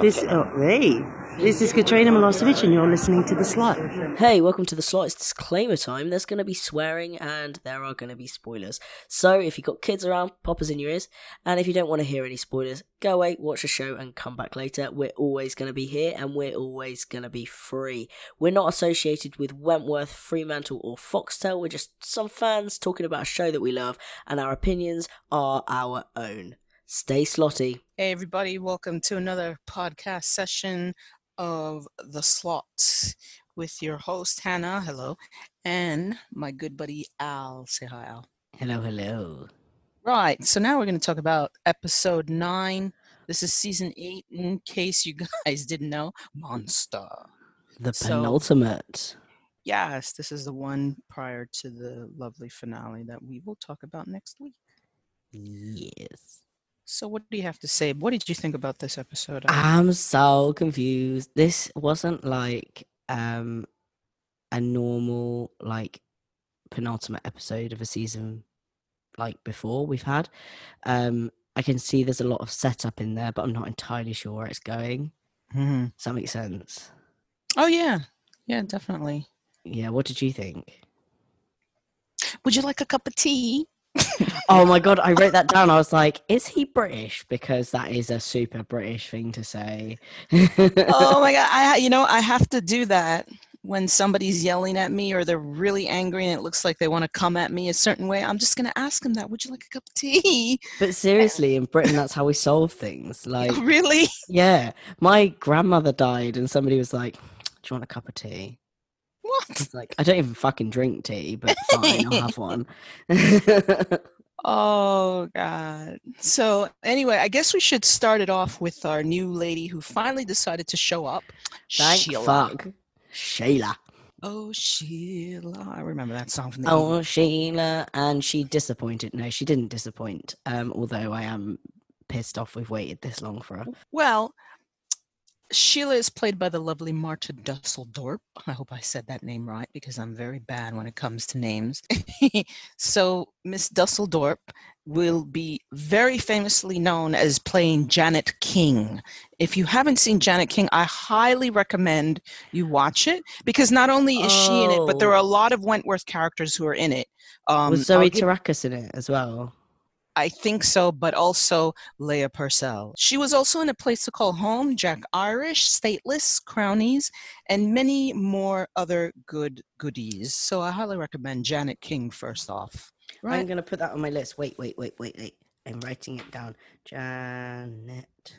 This, oh, hey, this is Katrina Milosevic, and you're listening to The Slot. Hey, welcome to the slot. It's disclaimer time. There's going to be swearing and there are going to be spoilers. So if you've got kids around, poppers in your ears. And if you don't want to hear any spoilers, go away, watch the show, and come back later. We're always going to be here and we're always going to be free. We're not associated with Wentworth, Fremantle, or Foxtel. We're just some fans talking about a show that we love, and our opinions are our own. Stay slotty. Hey, everybody, welcome to another podcast session of The Slot with your host, Hannah. Hello. And my good buddy, Al. Say hi, Al. Hello, hello. Right. So now we're going to talk about episode nine. This is season eight, in case you guys didn't know. Monster. The So- penultimate. Yes, this is the one prior to the lovely finale that we will talk about next week. Yes. So, what do you have to say? What did you think about this episode? I'm so confused. This wasn't like um a normal like penultimate episode of a season like before we've had. Um I can see there's a lot of setup in there, but I'm not entirely sure where it's going. Mhm. Does that make sense? Oh, yeah. Yeah, definitely. Yeah, what did you think? Would you like a cup of tea? Oh my god, I wrote that down. I was like, is he British? Because that is a super British thing to say. oh my god, I you know I have to do that when somebody's yelling at me or they're really angry and it looks like they want to come at me a certain way. I'm just gonna ask them that. Would you like a cup of tea? But seriously, in Britain, that's how we solve things. Like, really? yeah, my grandmother died, and somebody was like, "Do you want a cup of tea?" It's like I don't even fucking drink tea, but fine, I'll have one. Oh god. So anyway, I guess we should start it off with our new lady who finally decided to show up. Thank Sheila. fuck, Sheila. Oh Sheila. I remember that song from the Oh, Sheila, and she disappointed. No, she didn't disappoint. Um, although I am pissed off we've waited this long for her. Well, Sheila is played by the lovely Marta Dusseldorp. I hope I said that name right because I'm very bad when it comes to names. so, Miss Dusseldorp will be very famously known as playing Janet King. If you haven't seen Janet King, I highly recommend you watch it because not only is she in it, but there Oh. are a lot of Wentworth characters who are in it. Um, Was Zoe give- in it as well? I think so, but also Leah Purcell. She was also in A Place to Call Home, Jack Irish, Stateless, Crownies, and many more other good goodies. So I highly recommend Janet King first off. I'm gonna put that on my list. Wait, wait, wait, wait, wait. I'm writing it down. Janet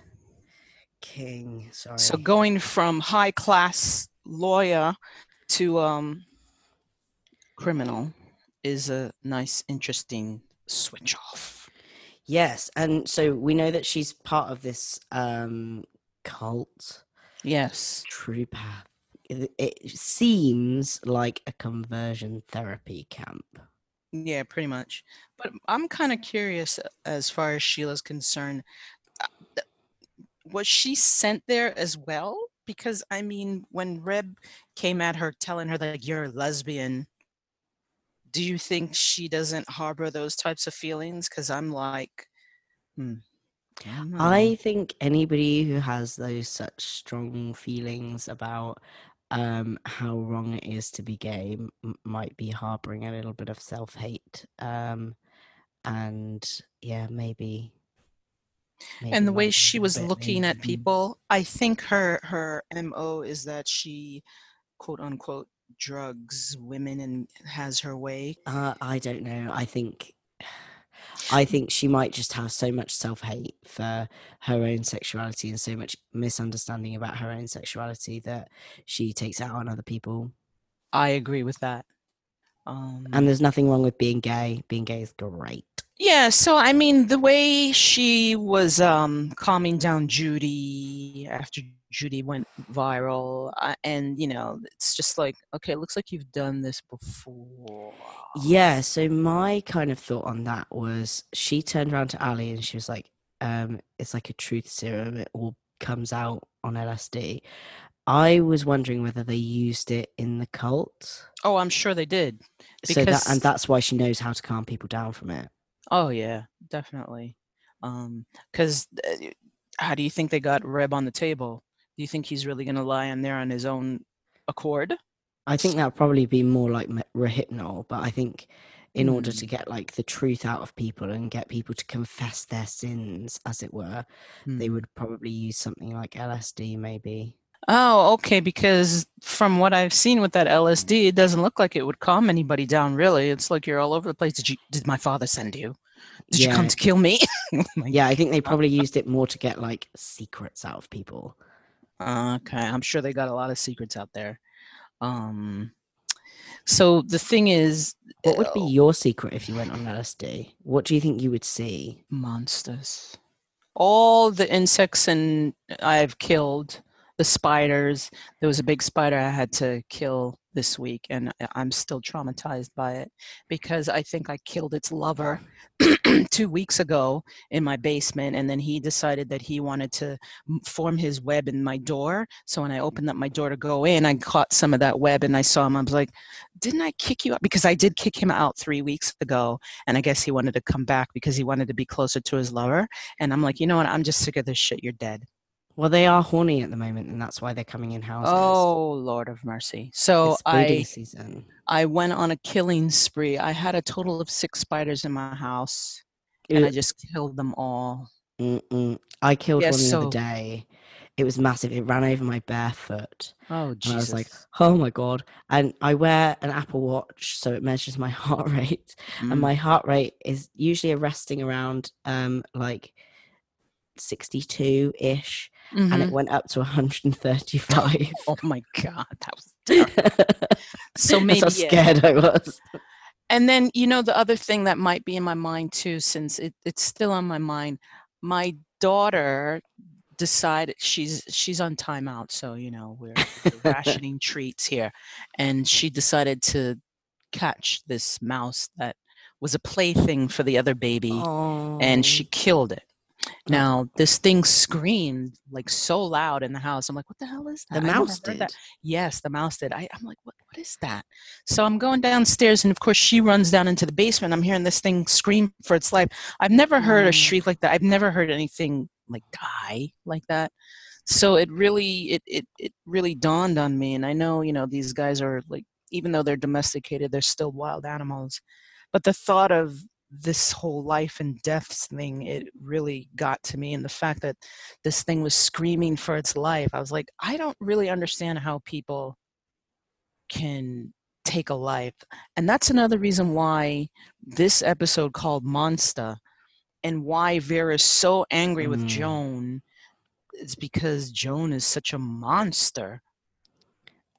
King. Sorry. So going from high class lawyer to um criminal is a nice, interesting switch off. Yes, and so we know that she's part of this um cult, Yes. True Path. It, it seems like a conversion therapy camp. Yeah, pretty much. But I'm kind of curious uh, as far as Sheila's concerned. uh, Was she sent there as well? Because I mean, when Reb came at her telling her that you're a lesbian, do you think she doesn't harbor those types of feelings? Because I'm like, hmm. I. Think anybody who has those such strong feelings about um how wrong it is to be gay m- might be harboring a little bit of self-hate um and yeah maybe, maybe and the way she was looking at people, I think her her mo is that she, quote unquote, drugs women and has her way. uh, I don't know I think I think she might just have so much self-hate for her own sexuality and so much misunderstanding about her own sexuality that she takes out on other people I agree with that. Um, and there's nothing wrong with being gay being gay is great yeah, so I mean, the way she was um, calming down Judy after Judy went viral, uh, and you know, it's just like, okay, it looks like you've done this before. Yeah, so my kind of thought on that was she turned around to Allie and she was like, um, it's like a truth serum, it all comes out on LSD. I was wondering whether they used it in the cult. Oh, I'm sure they did. So that Because- and that's why she knows how to calm people down from it. Oh yeah, definitely. Um, because how do you think they got Reb on the table? Do you think he's really going to lie in there on his own accord? I think that'd probably be more like Rohypnol, but I think in order Hmm. to get like the truth out of people and get people to confess their sins, as it were, they Hmm. would probably use something like LSD, maybe. Oh, okay. Because from what I've seen with that LSD, it doesn't look like it would calm anybody down. Really, it's like you're all over the place. Did you? Did my father send you? Did you come to kill me? Yeah, I think they probably used it more to get like secrets out of people. Okay, I'm sure they got a lot of secrets out there. Um, so the thing is, What would be uh, your secret if you went on LSD? What do you think you would see? monsters? All the insects and I've killed, the spiders. There was a big spider I had to kill this week, and I'm still traumatized by it because I think I killed its lover two weeks ago in my basement, and then he decided that he wanted to form his web in my door. So when I opened up my door to go in, I caught some of that web, and I saw him. I was like, "Didn't I kick you out?" Because I did kick him out three weeks ago, and I guess he wanted to come back because he wanted to be closer to his lover. And I'm like, you know what? I'm just sick of this shit. You're dead. Well, they are horny at the moment, and that's why they're coming in houses. Oh Lord of mercy. So it's I season. I went on a killing spree. I had a total of six spiders in my house, and I just killed them all. mm-mm. I killed Yeah, one the so- other day. It was massive. It ran over my bare foot. Oh And Jesus! I was like, oh my God. And I wear an Apple Watch, so it measures my heart rate. Mm. And my heart rate is usually resting around um like 62 ish. And Mhm. it went up to 135. Oh my God, that was terrible. So maybe That's how yeah. scared I was. And then you know the other thing that might be in my mind too, since it, it's still on my mind. My daughter decided she's she's on timeout, so you know we're, we're rationing treats here, and she decided to catch this mouse that was a plaything for the other baby, and she Oh. killed it. Now this thing screamed like so loud in the house. I'm like, what the hell is that? the mouse did. that. Yes, the mouse did. I, I'm like, what, what is that? So I'm going downstairs, and of course, she runs down into the basement. I'm hearing this thing scream for its life. I've never heard Oh. a mm. shriek like that. I've never heard anything like die like that. So it really, it, it, it really dawned on me. And I know, you know, these guys are like, even though they're domesticated, they're still wild animals. But the thought of this whole life and death thing, it really got to me. And the fact that this thing was screaming for its life, I was like, I don't really understand how people can take a life. And that's another reason why this episode called Monster and why Vera's so angry with Mm. Joan is because Joan is such a monster.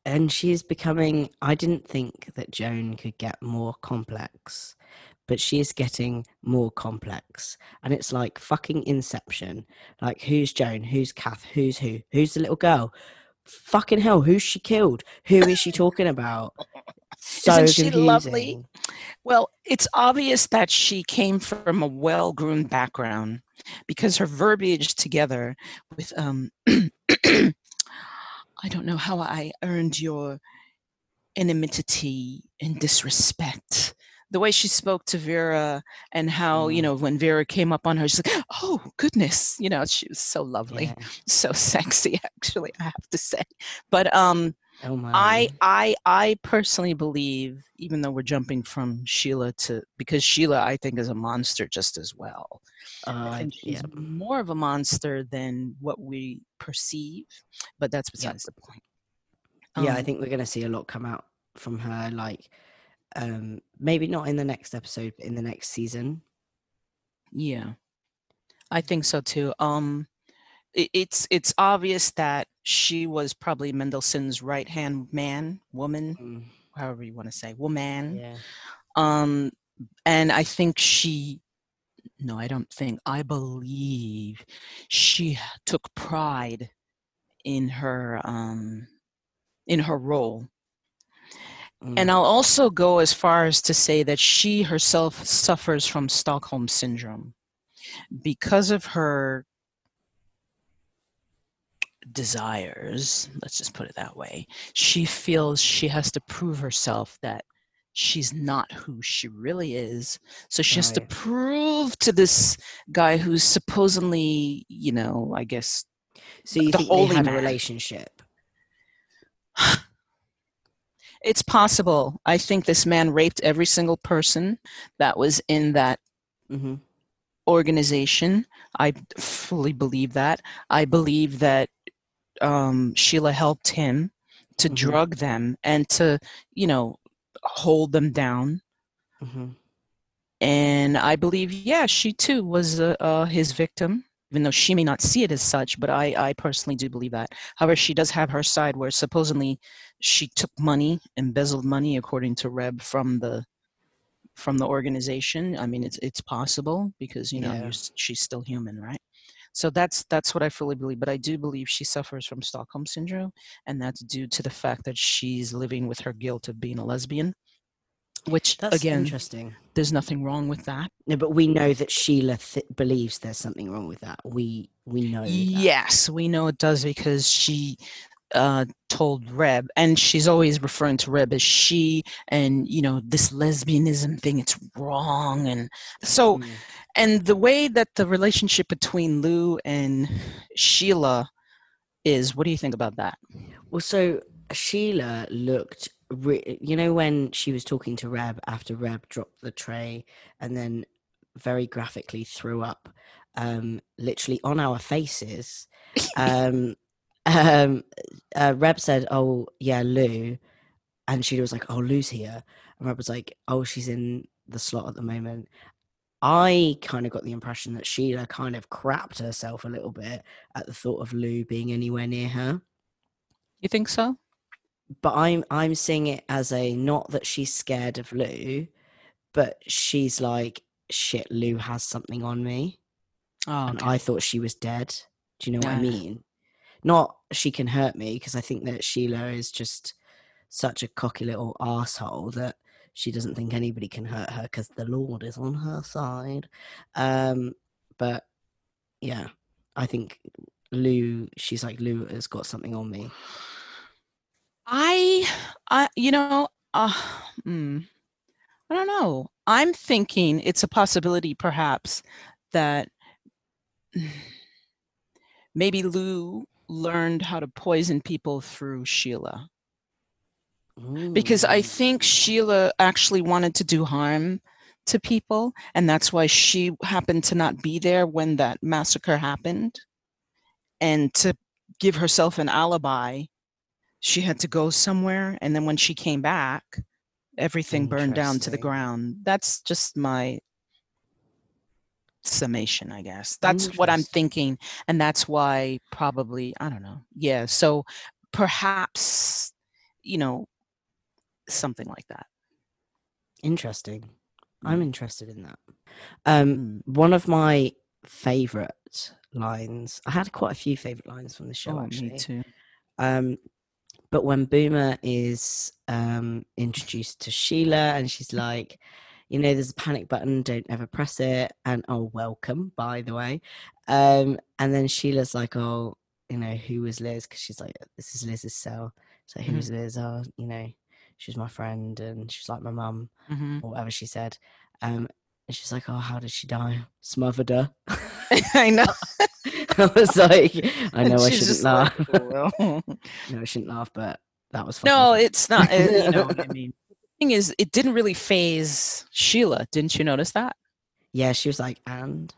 and she's becoming i didn't think that joan could get more complex but she is getting more complex. And it's like fucking inception. Like who's joan? Who's kath? Who's who? Who's the little girl? Fucking hell who's she killed? Who is she talking about? So Isn't she confusing. Lovely? Well, it's obvious that she came from a well groomed background because her verbiage together with, um, I don't know how I earned your enmity and disrespect. The way she spoke to Vera and how, you Mm. know, when Vera came up on her, she's like, oh, goodness. You know, she was so lovely, Yeah. so sexy, actually, I have to say. But, um, oh my I I I personally believe, even though we're jumping from Sheila to because Sheila I think is a monster just as well. Uh, she's yeah. more of a monster than what we perceive, but that's besides the point. yeah i Um, think we're going to see a lot come out from her like um maybe not in the next episode but in the next season. Yeah, I think so too. Um, it, it's it's obvious that she was probably Mendelssohn's right hand man, woman, Mm, however you want to say, woman. yeah. Um and i think she no i don't think i believe she took pride in her um in her role and mm. i'll also go as far as to say that she herself suffers from stockholm syndrome because of her desires let's just put it that way she feels she has to prove herself that she's not who she really is. So she has to prove to this guy who's supposedly, you know, I guess So you The think they holy had a relationship? it's possible. I think this man raped every single person that was in that Mm-hmm. organization. I fully believe that. I believe that um, Sheila helped him to Mhm. drug them and to, you know, hold them down. Mm-hmm. And I believe, yeah, she too was uh, uh, his victim, even though she may not see it as such. But I, I personally do believe that. However, she does have her side where supposedly she took money, embezzled money, according to Reb from the from the organization. I mean, it's it's possible because you know Yeah. she's still human, right? So that's that's what I fully believe. But I do believe she suffers from Stockholm syndrome, and that's due to the fact that she's living with her guilt of being a lesbian. Which That's again, interesting. there's nothing wrong with that. No, but we know that Sheila th- believes there's something wrong with that. We we know. that. Yes, we know it does because she uh, told Reb, and she's always referring to Reb as she, and you know this lesbianism thing, it's wrong, and so Mm. and the way that the relationship between Lou and Sheila is, what do you think about that? Well, so Sheila looked, re- you know, when she was talking to Reb after Reb dropped the tray and then very graphically threw up, um, literally on our faces. Um, um, uh, Reb said, "Oh yeah, Lou," and Sheila was like, "Oh, Lou's here," and Reb was like, "Oh, she's in the slot at the moment." I kind of got the impression that Sheila kind of crapped herself a little bit at the thought of Lou being anywhere near her You think so? but I'm I'm seeing it as a not that she's scared of Lou, but she's like, shit, Lou has something on me. Oh, And okay. I thought she was dead. Do you know what I mean? Not she can hurt me, because I think that Sheila is just such a cocky little asshole that she doesn't think anybody can hurt her because the Lord is on her side. Um, but yeah, I think Lou, she's like, Lou has got something on me. I, I, you know, uh, hmm, I don't know. I'm thinking it's a possibility, perhaps, that maybe Lou learned how to poison people through Sheila. Because I think Sheila actually wanted to do harm to people, and that's why she happened to not be there when that massacre happened. And to give herself an alibi, she had to go somewhere, and then when she came back, everything burned down to the ground. That's just my summation, I guess. That's what I'm thinking, and that's why probably I don't know. Yeah, so perhaps you know something like that. Interesting. I'm Mm. interested in that. Um, Mm. one of my favorite lines. I had quite a few favorite lines from the show Oh, actually. me too. Um, but when Boomer is um introduced to Sheila and she's like, you know, there's a panic button, don't ever press it, and oh, welcome, by the way. Um, and then Sheila's like, oh, you know, who was Liz? Because she's like, this is Liz's cell. So Mhm. who's Liz? Oh, you know, she's my friend, and she's like my mum hmm or whatever she said. Um, and she's like, "Oh, how did she die? Smothered her." I know. I was like, "I know I shouldn't laugh. like, "Oh, well." no, I shouldn't laugh, but that was no, funny. it's not. uh, you know what I mean. Thing is, it didn't really phase Sheila. Didn't you notice that? yeah." She was like, "And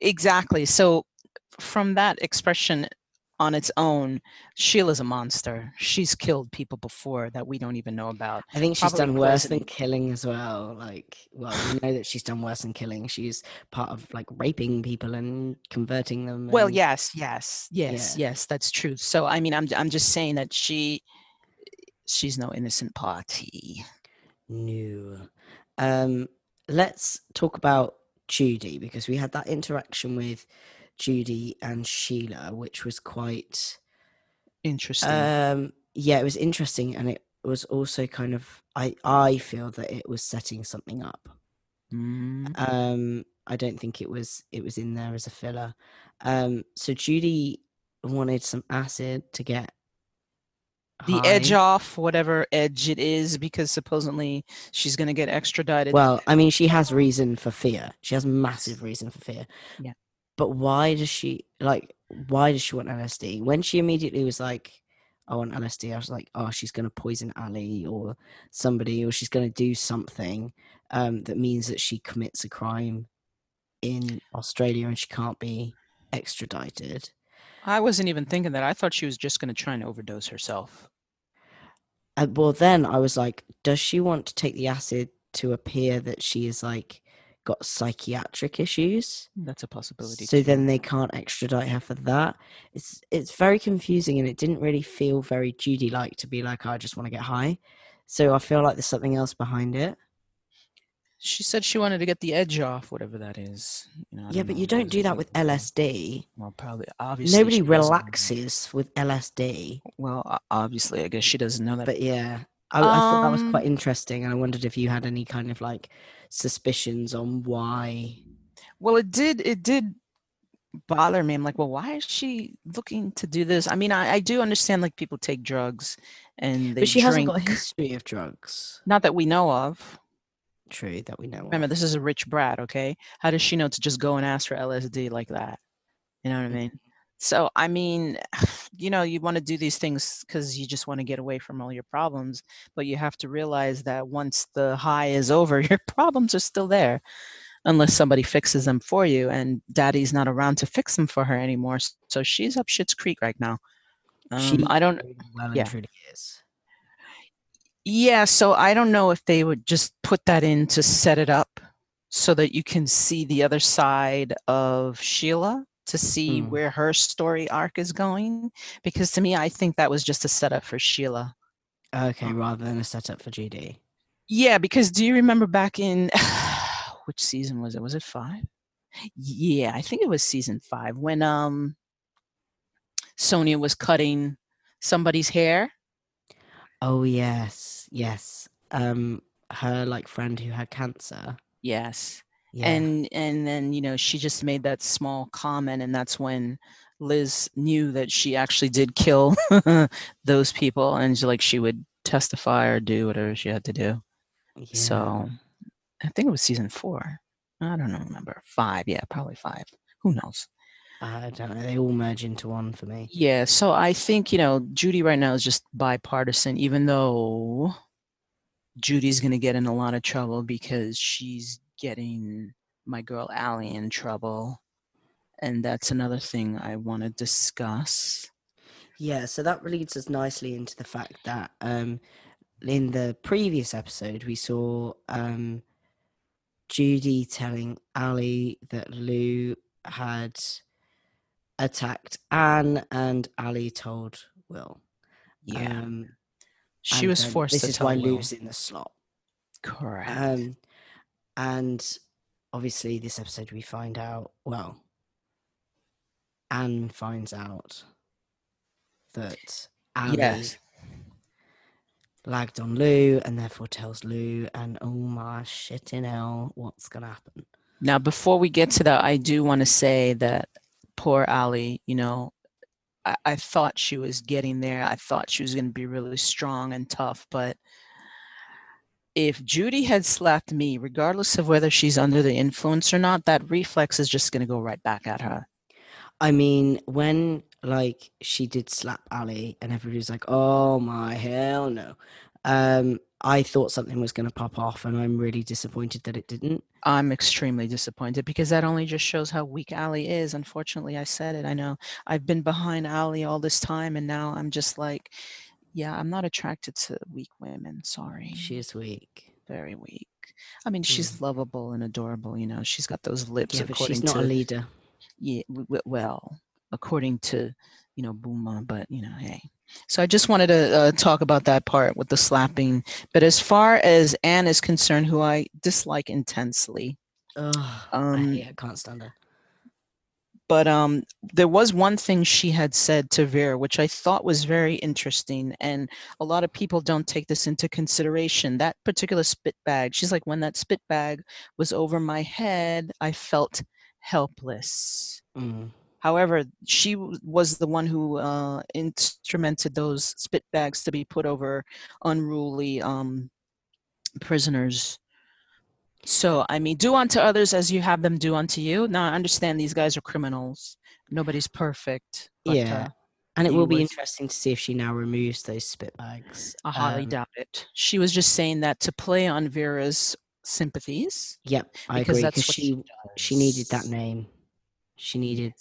Exactly. So, from that expression on its own, Sheila's a monster. She's killed people before that we don't even know about. I think she's Probably done worse than killing as well. Like, well, we know that she's done worse than killing. She's part of like raping people and converting them. Well, and- yes, yes, yes, yes, that's true. So, I mean, I'm I'm just saying that she she's no innocent party. No. Um, let's talk about Judy because we had that interaction with Judy and Sheila, which was quite Interesting. um yeah, it was interesting and it was also kind of I I feel that it was setting something up. Mm, Um I don't think it was it was in there as a filler. Um so Judy wanted some acid to get the edge off whatever edge it is because supposedly she's going to get extradited. Well, I mean, she has reason for fear. She has massive reason for fear. Yeah. But why does she like? Why does she want LSD? When she immediately was like, "I want LSD," I was like, "Oh, she's gonna poison Allie or somebody, or she's gonna do something um, that means that she commits a crime in Australia and she can't be extradited." I wasn't even thinking that. I thought she was just going to try and overdose herself. And well, then I was like, does she want to take the acid to appear that she is like got psychiatric issues? That's a possibility. So too. then they can't extradite her for that. It's it's very confusing and it didn't really feel very Judy like to be like, I just want to get high. So I feel like there's something else behind it. She said she wanted to get the edge off, whatever that is. You know, yeah, but you don't do that with. LSD. Well, probably obviously Nobody she doesn't know that. relaxes with LSD. Well, obviously, I guess she doesn't know that. But yeah, I, I thought that was Um, quite interesting, and I wondered if you had any kind of like suspicions on why. Well, it did. It did bother me. I'm like, well, why is she looking to do this? I mean, I, I do understand like people take drugs and they But she hasn't got a history of drugs. Not that we know of. True, that we know. of. Remember, this is a rich brat. Okay, how does she know to just go and ask for LSD like that? You know what I mean? So, I mean, you know, you want to do these things because you just want to get away from all your problems, but you have to realize that once the high is over, your problems are still there, unless somebody fixes them for you. And Daddy's not around to fix them for her anymore, so she's up shit's creek right now. Um, She I don't. well and yeah. truly is. Yeah, so I don't know if they would just put that in to set it up so that you can see the other side of Sheila to see Hmm. where her story arc is going. Because to me, I think that was just a setup for Sheila. Okay, Uh, rather than a setup for Judy. Yeah, because do you remember back in which season was it? Was it five? Yeah, I think it was season five when um Sonia was cutting somebody's hair. Oh yes, yes. Um, her like friend who had cancer. Yes. Yeah. and and then you know she just made that small comment and that's when liz knew that she actually did kill those people and she, like she would testify or do whatever she had to do yeah. so i think it was season four i don't know remember five yeah probably five who knows I don't know. They all merge into one for me. yeah so i think you know judy right now is just bipartisan even though judy's going to get in a lot of trouble because she's getting my girl Allie in trouble and that's another thing i want to discuss Yeah, so that leads us nicely into the fact that um, in the previous episode we saw um, Judy telling Allie that Lou had attacked Anne, and Allie told Will. yeah Um, she was forced This to is tell why Will. Lou's in the slot. correct Um, and obviously, this episode we find out. Well, Anne finds out that Allie yes lagged on Lou, and therefore tells Lou. And oh my shit in hell, what's gonna happen? now before we get to that i do want to say that poor Allie, you know I, I thought she was getting there i thought she was going to be really strong and tough but if Judy had slapped me, regardless of whether she's under the influence or not, that reflex is just going to go right back at her. I mean, when like she did slap Allie, and everybody was like, "Oh my hell no," um, I thought something was gonna pop off, and I'm really disappointed that it didn't. I'm extremely disappointed because that only just shows how weak Allie is. Unfortunately, I said it. I know I've been behind Allie all this time, and now I'm just like, yeah, I'm not attracted to weak women. Sorry. She is weak. very weak. I mean, she's lovable and adorable. You know, she's got those lips. Yeah, but she's not to, a leader. yeah, well, according to you know Boomer, but you know, hey. So I just wanted to uh, talk about that part with the slapping. But as far as Anne is concerned, who I dislike intensely, Ugh, I um, hate her, can't stand her. but um, there was one thing she had said to Vera, which I thought was very interesting, and a lot of people don't take this into consideration. That particular spit bag, she's like, when that spit bag was over my head, I felt helpless. Mm. However, she w- was the one who uh, instrumented those spit bags to be put over unruly um, prisoners. So, I mean, do unto others as you have them do unto you. Now, I understand these guys are criminals. Nobody's perfect. But, Yeah. uh, And it will be was- interesting to see if she now removes those spit bags. I highly Um, doubt it. She was just saying that to play on Vera's sympathies. Yep, I because agree because what she she needed that name. She needed.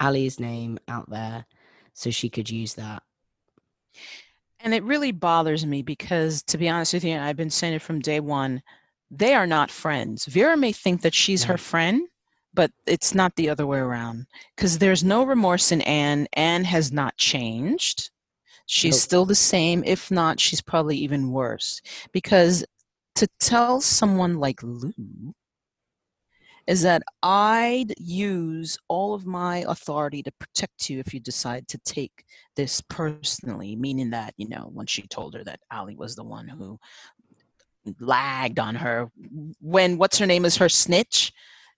Allie's name out there so she could use that. And it really bothers me because, to be honest with you, and I've been saying it from day one, they are not friends. Vera may think that she's her friend, but it's not the other way around. Because there's no remorse in Anne. Anne has not changed. She's Nope. still the same. If not, she's probably even worse. Because to tell someone like Lou is that I'd use all of my authority to protect you if you decide to take this personally, meaning that, you know, when she told her that Allie was the one who lagged on her when what's her name is her snitch,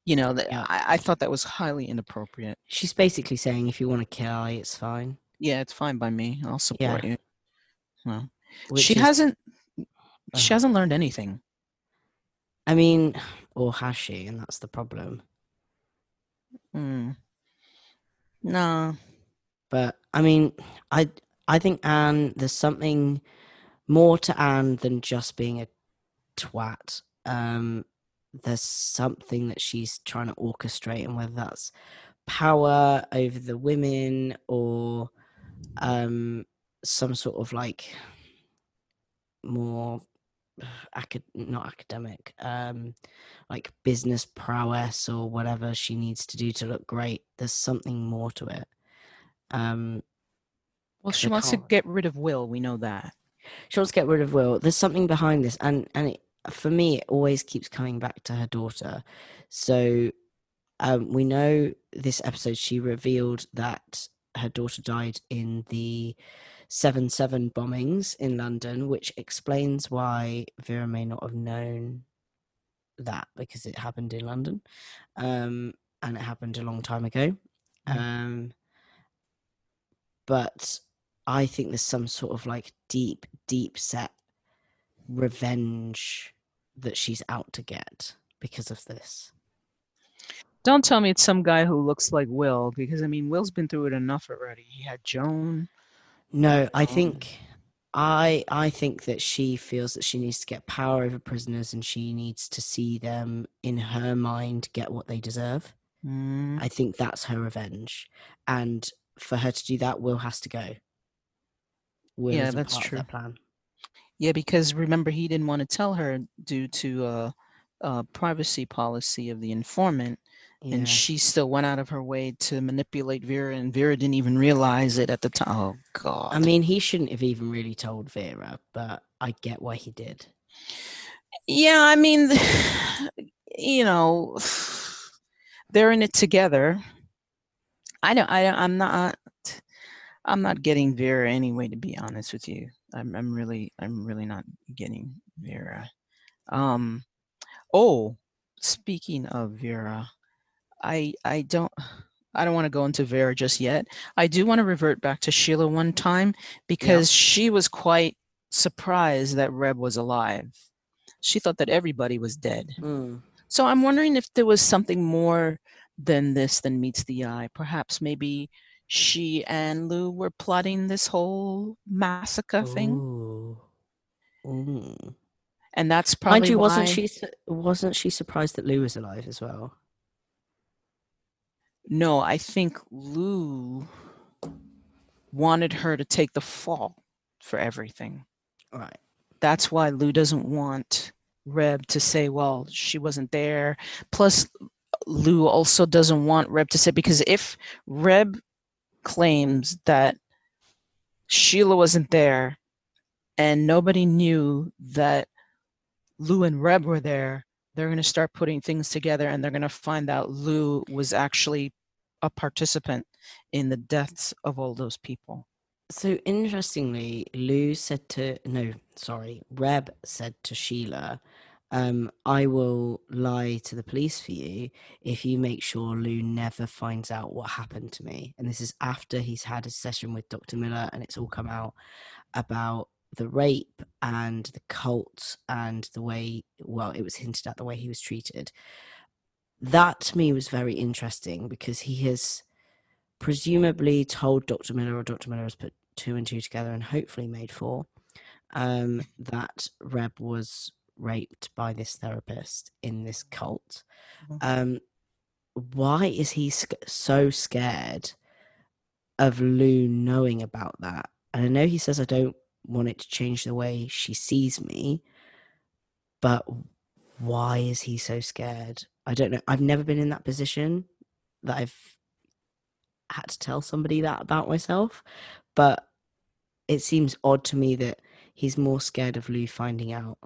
you know, that Yeah. I, I thought that was highly inappropriate. She's basically saying if you want to kill Allie, it's fine. Yeah, it's fine by me. I'll support you. Well, Which she is- hasn't she hasn't learned anything. I mean, or has she? And that's the problem. Hmm. No. But I mean, I I think Anne. There's something more to Anne than just being a twat. Um, there's something that she's trying to orchestrate, and whether that's power over the women or um some sort of like more acad- not academic um like business prowess or whatever she needs to do to look great there's something more to it um Well, she wants to get rid of Will. We know that. she wants to get rid of will there's something behind this and and it, for me it always keeps coming back to her daughter so um we know this episode she revealed that her daughter died in the 7-7 bombings in london which explains why vera may not have known that because it happened in london um and it happened a long time ago Mm. um but I think there's some sort of like deep, deep set revenge that she's out to get because of this. Don't tell me it's some guy who looks like Will, because I mean, Will's been through it enough already. He had Joan. No, I Um, think I I think that she feels that she needs to get power over prisoners and she needs to see them in her mind get what they deserve. Mm, I think that's her revenge. And for her to do that, Will has to go. Will Yeah, that's true. their plan. yeah, because remember, he didn't want to tell her due to uh, uh, privacy policy of the informant, Yeah. and she still went out of her way to manipulate Vera, and Vera didn't even realize it at the time. Oh God! I mean, he shouldn't have even really told Vera, but I get why he did. yeah, I mean, you know, they're in it together. I don't. I, I'm not. I'm not getting Vera anyway. To be honest with you, I'm. I'm really. I'm really not getting Vera. Um. Oh, speaking of Vera, I. I don't. I don't want to go into Vera just yet. I do want to revert back to Sheila one time because she was quite surprised that Reb was alive. She thought that everybody was dead. Mm. So I'm wondering if there was something more than this than meets the eye. Perhaps maybe she and Lou were plotting this whole massacre thing, Ooh. Ooh. and that's probably Mind you, wasn't she wasn't she surprised that Lou was alive as well? No, I think Lou wanted her to take the fall for everything. Right. That's why Lou doesn't want Reb to say, well, she wasn't there. Plus, Lou also doesn't want Reb to say, because if Reb claims that Sheila wasn't there and nobody knew that Lou and Reb were there, they're going to start putting things together and they're going to find out Lou was actually a participant in the deaths of all those people. So interestingly, Lou said to no, sorry, Reb said to Sheila, um, I will lie to the police for you if you make sure Lou never finds out what happened to me. And this is after he's had a session with Dr. Miller and it's all come out about the rape and the cult and the way, well, it was hinted at the way he was treated. That to me was very interesting because he has presumably told Dr. Miller, or Dr. Miller has put two and two together and hopefully made four, um, that Reb was raped by this therapist in this cult. Mhm. Um, why is he so scared of Lou knowing about that? And I know he says, I don't want it to change the way she sees me, but why is he so scared? I don't know. I've never been in that position that I've had to tell somebody that about myself, but it seems odd to me that he's more scared of Lou finding out.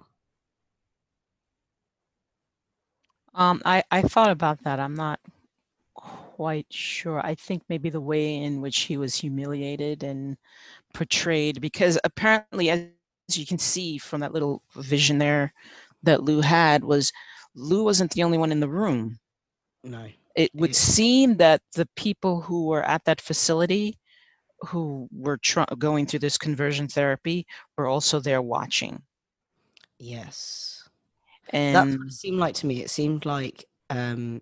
Um, I, I thought about that. I'm not quite sure. I think maybe the way in which he was humiliated and portrayed, because apparently, as you can see from that little vision there that Lou had, was Lou wasn't the only one in the room. No. It would Yeah. seem that the people who were at that facility who were tr- going through this conversion therapy were also there watching. Yes. And That's what it seemed like to me. It seemed like um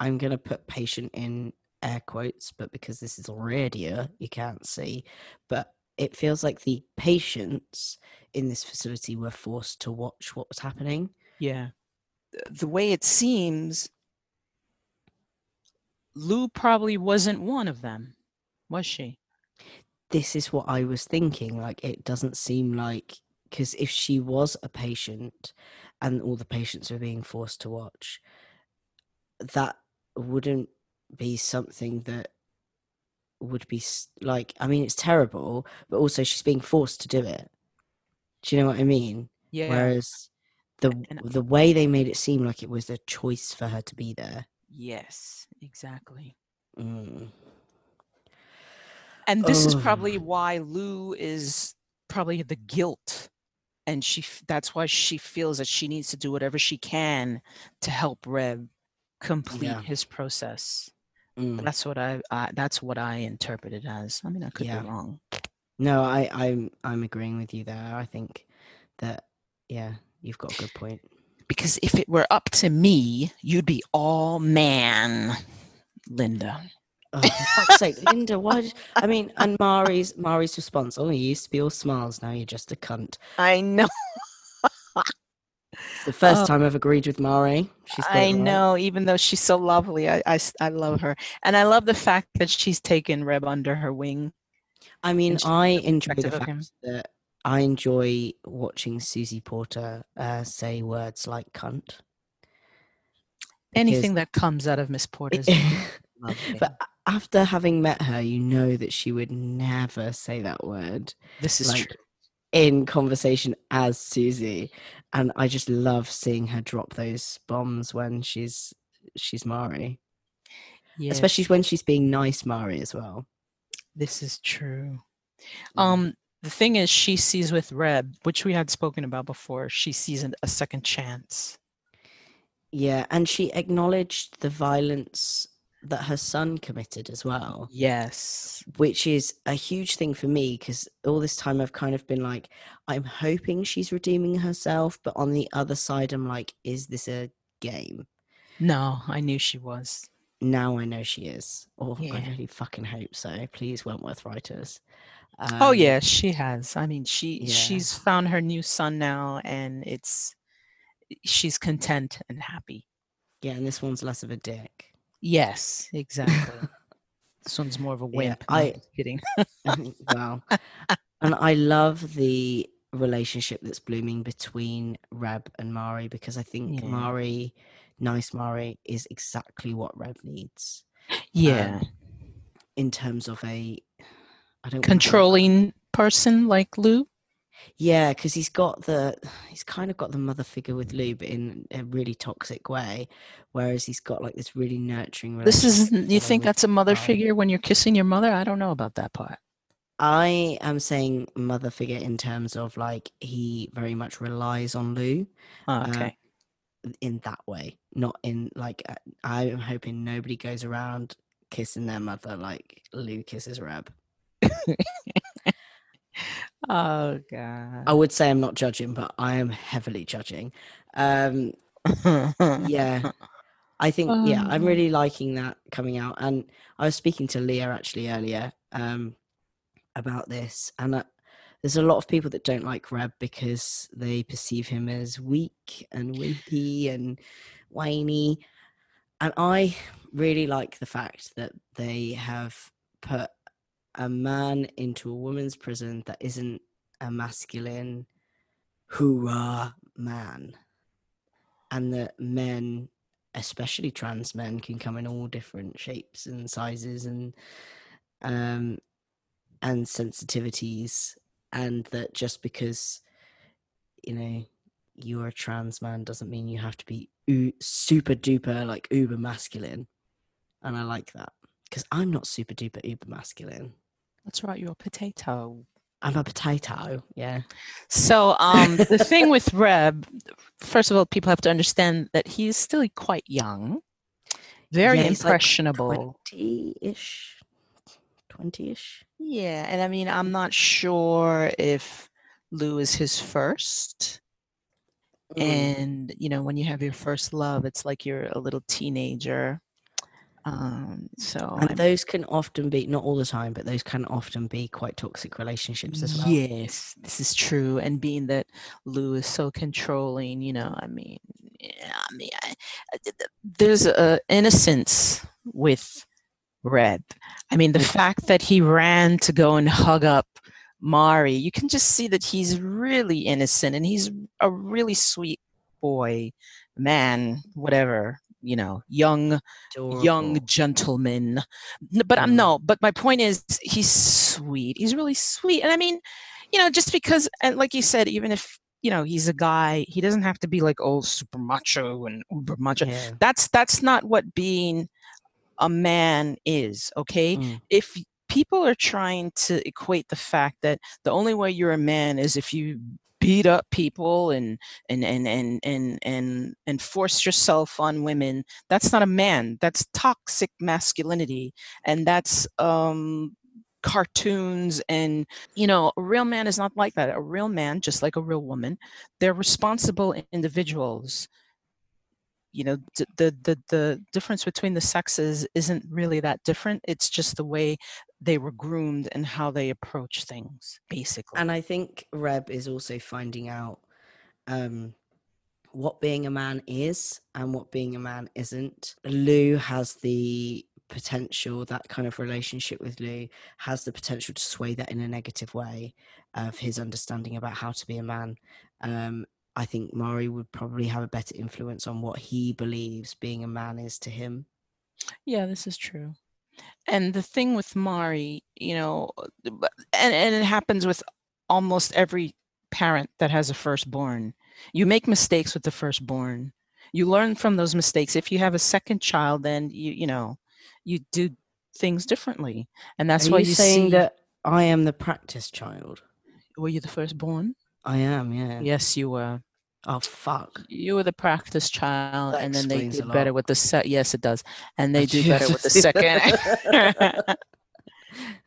I'm gonna put patient in air quotes, but because this is radio, you can't see. But it feels like the patients in this facility were forced to watch what was happening. Yeah. The way it seems, Lou probably wasn't one of them, was she? This is what I was thinking. Like it doesn't seem like because if she was a patient and all the patients were being forced to watch, that wouldn't be something that would be like i mean it's terrible but also she's being forced to do it do you know what i mean Yeah. whereas the and- the way they made it seem like it was a choice for her to be there Yes, exactly. mm. And this is Oh. probably why Lou is probably the guilt. And she that's why she feels that she needs to do whatever she can to help Reb complete Yeah. his process. Mm. That's what I, I that's what I interpreted as. I mean, I could Yeah. be wrong. no i i'm i'm agreeing with you there i think that yeah you've got a good point Because if it were up to me, you'd be all man, Linda. oh for fuck's sake linda why did, i mean and mari's mari's response oh you used to be all smiles now you're just a cunt I know. It's the first Oh. time I've agreed with Mari. She's I right. know, even though she's so lovely, I I love her. And I love the fact that she's taken Reb under her wing. I mean, I enjoy the protective of him. fact that I enjoy watching Susie Porter uh, say words like cunt. Anything that comes out of Miss Porter's but after having met her, you know that she would never say that word this is like true. In conversation as Susie, and I just love seeing her drop those bombs when she's she's Mari, Yeah, especially when she's being nice Mari as well. this is true. Um, the thing is, she sees with Reb, which we had spoken about before. She sees a second chance. Yeah, and she acknowledged the violence that her son committed as well, Yes. which is a huge thing for me because all this time I've kind of been like, I'm hoping she's redeeming herself, but on the other side, I'm like, is this a game? No, I knew she was. Now I know she is, or I really fucking hope so. Please, Wentworth writers. oh Um, yeah, she has. I mean, she yeah. she's found her new son now, and it's she's content and happy. yeah, and this one's less of a dick. Yes, exactly. this one's more of a Yeah, wimp. No, I- just kidding. wow. And I love the relationship that's blooming between Reb and Mari because I think Yeah. Mari, nice Mari, is exactly what Reb needs yeah, um, in terms of a. I don't controlling person like Lou. Yeah, because he's got the he's kind of got the mother figure with Lou, but in a really toxic way. Whereas he's got like this really nurturing. This is you think that's a mother figure when you're kissing your mother? I don't know about that part. I am saying mother figure in terms of like he very much relies on Lou. Oh, Uh, okay. in that way, not in like uh, I'm hoping nobody goes around kissing their mother like Lou kisses Reb. oh god. I would say I'm not judging, but I am heavily judging. Um, yeah, I think yeah, I'm Um. really liking that coming out. And I was speaking to Leah actually earlier um, about this, and uh, there's a lot of people that don't like Reb because they perceive him as weak and wimpy and whiny. And I really like the fact that they have put a man into a woman's prison that isn't a masculine hoorah man. And that men, especially trans men, can come in all different shapes and sizes and um and sensitivities. And that just because you know you're a trans man doesn't mean you have to be u- super duper like uber masculine. And i like that because i'm not super duper uber masculine That's right, you're a potato. i'm a potato yeah So um the thing with Reb, first of all, people have to understand that he's still quite young. Very Yeah, like impressionable. 20-ish 20-ish Yeah, and I mean, I'm not sure if Lou is his first. Mm. And you know, when you have your first love, it's like you're a little teenager. Um, so and I'm- those can often be not all the time but those can often be quite toxic relationships as well Yes, this is true. And being that Lou is so controlling, you know, I mean, yeah, I mean, I, I- th- th- there's a innocence with Reb. I mean, the fact that he ran to go and hug up Mari, you can just see that he's really innocent and he's a really sweet boy, man, whatever, you know, young young gentleman. But I'm Mm. no, but my point is he's sweet. He's really sweet. And I mean, you know, just because and like you said, even if you know he's a guy, he doesn't have to be like oh super macho and uber macho. yeah That's that's not what being a man is, okay? Mm. If people are trying to equate the fact that the only way you're a man is if you beat up people and and and and and and, and force yourself on women that's not a man that's toxic masculinity. And that's um cartoons and you know a real man is not like that. A real man just like a real woman they're responsible individuals. You know the the the difference between the sexes isn't really that different. It's just the way they were groomed and how they approach things basically And I think Reb is also finding out um, what being a man is and what being a man isn't. Lou has the potential, that kind of relationship with Lou has the potential to sway that in a negative way of his understanding about how to be a man. Um, I think Mari would probably have a better influence on what he believes being a man is to him. Yeah, this is true. And the thing with Mari, you know, and, and it happens with almost every parent that has a firstborn. You make mistakes with the firstborn. You learn from those mistakes. If you have a second child, then you you know, you do things differently. And that's Are why you are saying see that I am the practice child? were you the firstborn? I am, yeah. Yes, you were. Oh fuck. You were the practice child, That and then they explains did better with the set. Yes, it does, and they do better with the second.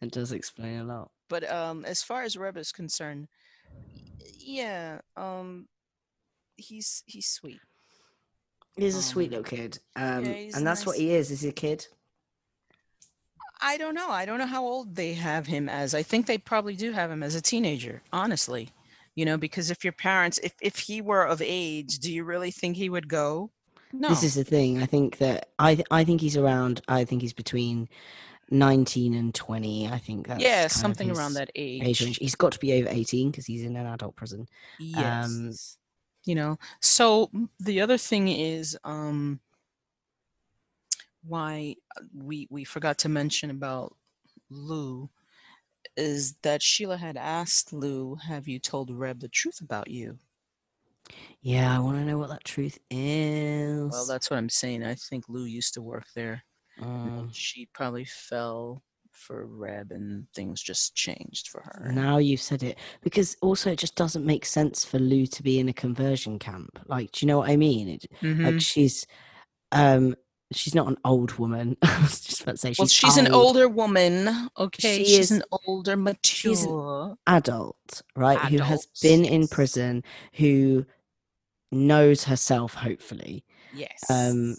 it does explain a lot. but um as far as Reb is concerned yeah um he's he's sweet He's a sweet Um, little kid, um, he's and that's what he is. Is he a kid? i don't know i don't know how old they have him as i think they probably do have him as a teenager honestly you know because if your parents if if he were of age do you really think he would go no This is the thing. I think that I th- I think he's around. I think he's between nineteen and twenty. I think that's yeah something around that age, age range. He's got to be over eighteen because he's in an adult prison. yes um, you know so the other thing is um why uh, we we forgot to mention about lou is that sheila had asked lou have you told reb the truth about you Yeah, I want to know what that truth is. well that's what i'm saying i think lou used to work there and she probably fell for Reb, and things just changed for her. Now you've said it. Because also it just doesn't make sense for Lou to be in a conversion camp. Like, do you know what I mean? It, Mhm. Like she's um she's not an old woman. I was just about to say she's, well, she's an older woman. Okay, She she's is- an older, mature. adult, right? Who has been in prison, who knows herself, hopefully. Yes. Um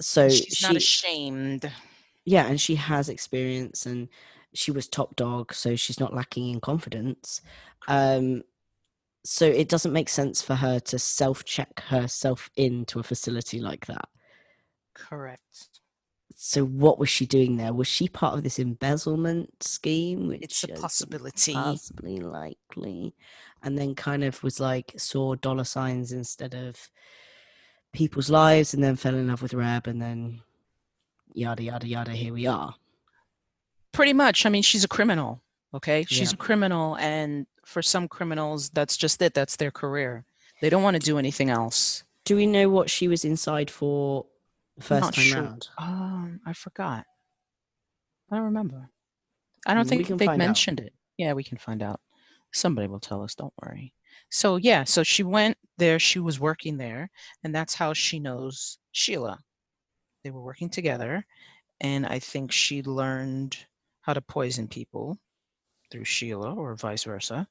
so she's she not ashamed. yeah, and she has experience and she was top dog, so she's not lacking in confidence. Um so it doesn't make sense for her to self check herself into a facility like that. Correct. So what was she doing there? Was she part of this embezzlement scheme? Which It's a possibility. possibly likely, and then kind of was like saw dollar signs instead of people's lives, and then fell in love with Reb, and then yada yada yada. Here we are. Pretty much. I mean, she's a criminal. Okay, she's Yeah. a criminal, and for some criminals, that's just it. That's their career. They don't want to do anything else. Do we know what she was inside for the first Not time sure. round? Um, I forgot. I don't remember. I don't We think they find out. mentioned it. Yeah, we can find out. Somebody will tell us. Don't worry. So yeah, so she went there. She was working there, and that's how she knows Sheila. They were working together, and I think she learned how to poison people through Sheila, or vice versa.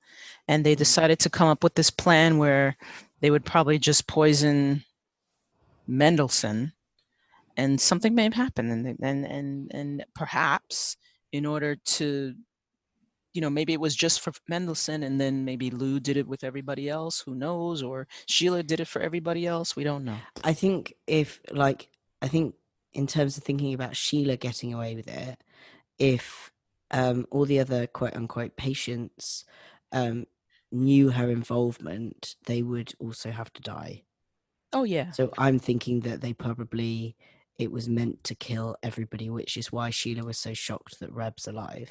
And they Mhm. decided to come up with this plan where they would probably just poison Mendelssohn and something may have happened and and and and perhaps in order to you know maybe it was just for Mendelssohn and then maybe Lou did it with everybody else who knows or Sheila did it for everybody else we don't know I think if like I think in terms of thinking about Sheila getting away with it, if um all the other quote unquote patients um knew her involvement, they would also have to die. oh yeah So I'm thinking that they probably it was meant to kill everybody, which is why Sheila was so shocked that Reb's alive.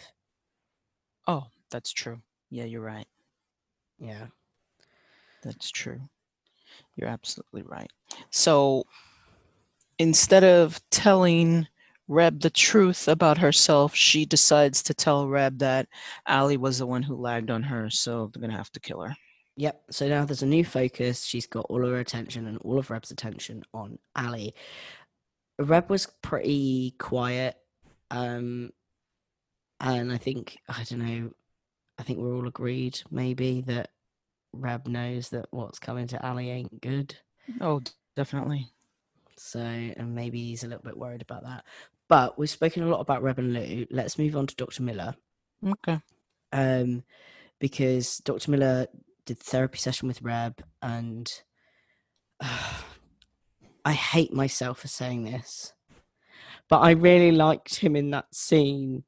oh that's true yeah you're right Yeah. That's true. You're absolutely right. So instead of telling Reb the truth about herself, she decides to tell Reb that Allie was the one who lagged on her, so they're gonna have to kill her. Yep. So now there's a new focus. She's got all of her attention and all of Reb's attention on Allie. Reb was pretty quiet. Um and I think I don't know, I think we're all agreed maybe that Reb knows that what's coming to Allie ain't good. Oh, definitely. So and maybe he's a little bit worried about that. But we've spoken a lot about Reb and Lou. Let's move on to Dr. Miller. Okay. um, because Dr. Miller did therapy session with Reb, and I hate myself for saying this, but I really liked him in that scene.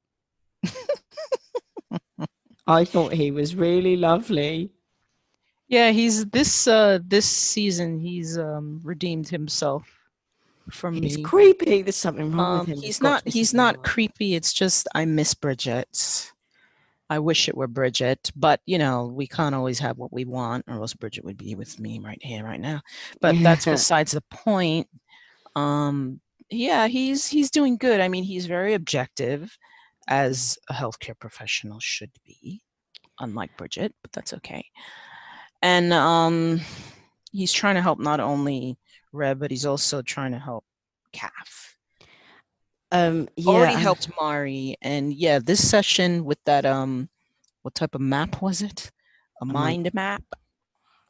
I thought he was really lovely. Yeah, he's this uh this season he's um redeemed himself from He's me. creepy. There's something wrong Um, with him. he's There's not he's not wrong. creepy. It's just I miss Bridget. I wish it were Bridget, but you know, we can't always have what we want, or else Bridget would be with me right here, right now. But that's besides the point. Um, yeah, he's he's doing good. I mean, he's very objective, as a healthcare professional should be, unlike Bridget, but that's okay. And um, he's trying to help not only Reb, but he's also trying to help Kath Um, yeah, already helped Mari, and yeah, this session with that um, what type of map was it? A mi- mind map.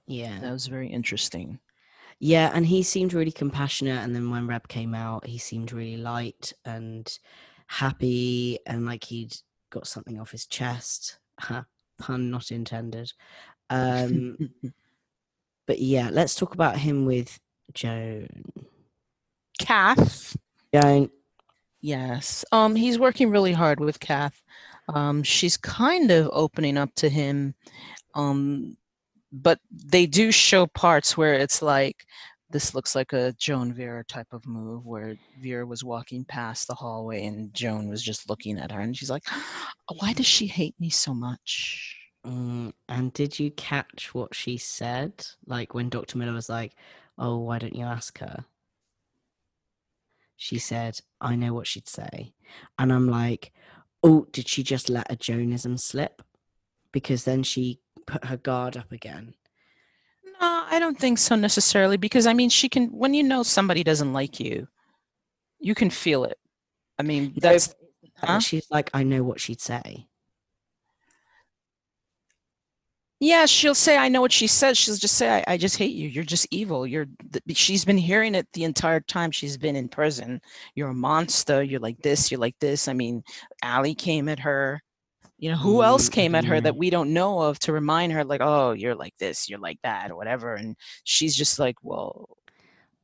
Yeah, That was very interesting. Yeah, and he seemed really compassionate. And then when Reb came out, he seemed really light and happy and like he'd got something off his chest. Pun not intended. Um, but yeah, let's talk about him with Joan. Kath, Joan, yes, um, he's working really hard with Kath. Um, she's kind of opening up to him, um, but they do show parts where it's like this looks like a Joan Vera type of move where Vera was walking past the hallway and Joan was just looking at her and she's like, why does she hate me so much? mm, and did you catch what she said? Like when Dr. Miller was like, Oh, why don't you ask her? She said, I know what she'd say. And I'm like, Oh, did she just let a Jonism slip? Because then she put her guard up again. No, I don't think so necessarily because I mean she can when you know somebody doesn't like you, you can feel it. I mean that's And Huh? she's like, I know what she'd say. Yeah, she'll say I know what she says. She'll just say I, I just hate you. You're just evil. You're th- she's been hearing it the entire time she's been in prison. You're a monster. You're like this, you're like this. I mean, Allie came at her. You know, who else Mm, came at her that we don't know of to remind her like, "Oh, you're like this, you're like that," or whatever and she's just like, "Well,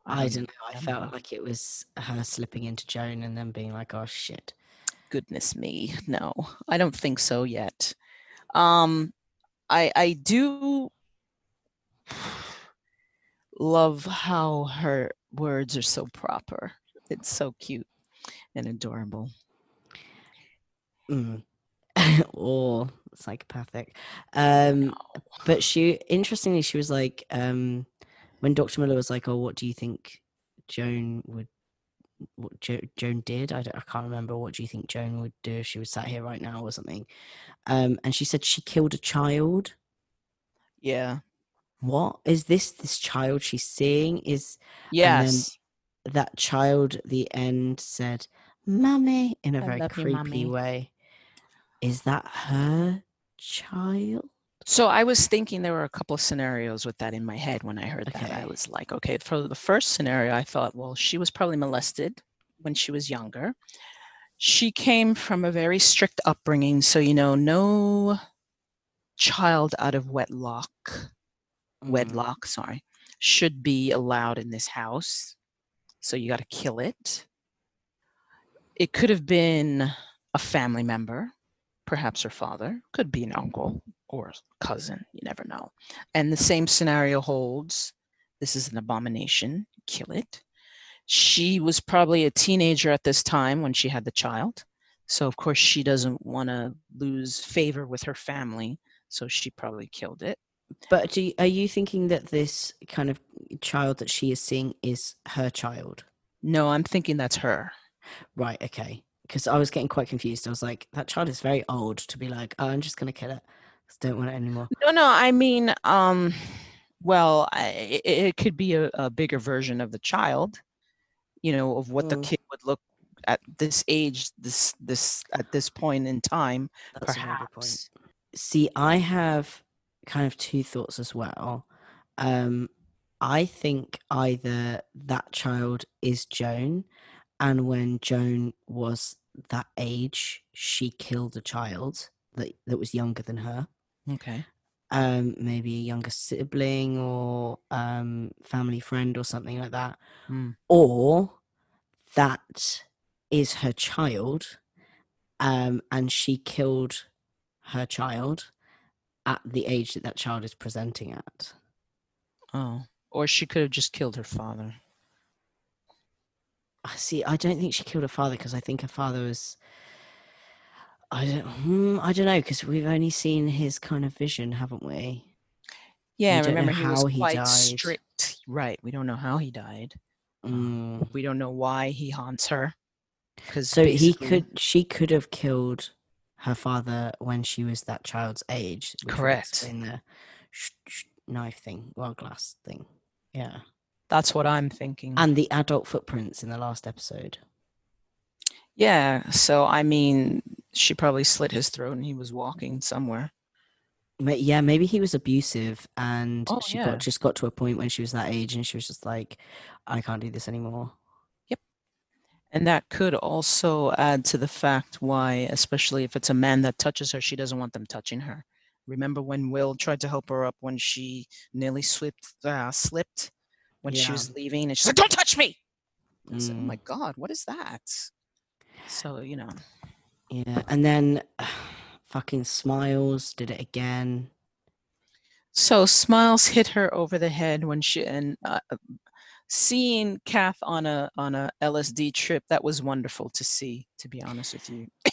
I don't know. I felt like it was her slipping into Joan and then being like, oh shit. goodness me no i don't think so yet um i i do love how her words are so proper it's so cute and adorable Mm. or psychopathic. Um, but she, interestingly, she was like, um, when Dr. Miller was like, oh, what do you think Joan would, what jo- Joan did? I, don't, I can't remember. What do you think Joan would do if she was sat here right now or something? Um, and she said she killed a child. yeah What is this? This child she's seeing is yes that child at the end said, Mummy, in a I very love you, creepy way. Is that her child? So i was thinking there were a couple of scenarios with that in my head when i heard that. I was like okay for the first scenario i thought well she was probably molested when she was younger. She came from a very strict upbringing so you know no child out of wedlock Mm, wedlock sorry should be allowed in this house. So you got to kill it. It could have been a family member perhaps her father could be an uncle or cousin you never know and the same scenario holds this is an abomination kill it she was probably a teenager at this time when she had the child so of course she doesn't want to lose favor with her family so she probably killed it But do you, are you thinking that this kind of child that she is seeing is her child? no i'm thinking that's her Right, okay. Because I was getting quite confused. I was like, that child is very old to be like, oh, I'm just going to kill it. I don't want it anymore. No, no, I mean, um, well, I, it, it could be a, a bigger version of the child, you know, of what the Mm. kid would look at this age, this this at this point in time, That's perhaps. See, I have kind of two thoughts as well. Um, I think either that child is Joan, and when Joan was that age, she killed a child that that was younger than her. Okay. Um, maybe a younger sibling or um, family friend or something like that. Mm. Or that is her child, um, and she killed her child at the age that that child is presenting at. Oh, or she could have just killed her father. I see. I don't think she killed her father because I think her father was. I don't. Hmm, I don't know because we've only seen his kind of vision, haven't we? Yeah, don't remember he was how he quite died. strict. Right. We don't know how he died. Mm. We don't know why he haunts her. Because So he could. She could have killed her father when she was that child's age. Correct. In the sh- sh- knife thing, well, glass thing. Yeah, That's what I'm thinking. and the adult footprints in the last episode. Yeah. So I mean, she probably slit his throat and he was walking somewhere. Ma- Yeah, maybe he was abusive, and Oh, she yeah. got just got to a point when she was that age, and she was just like, "I can't do this anymore." Yep, and that could also add to the fact why, especially if it's a man that touches her, she doesn't want them touching her. Remember when Will tried to help her up when she nearly slipped, uh, slipped when she was leaving, and she's like, "Don't touch me!" I said, "Oh Mm. my God, what is that?" So you know, Yeah, and then fucking Smiles did it again. so Smiles hit her over the head when she and uh, seeing Kath on a on a LSD trip that was wonderful to see. To be honest with you,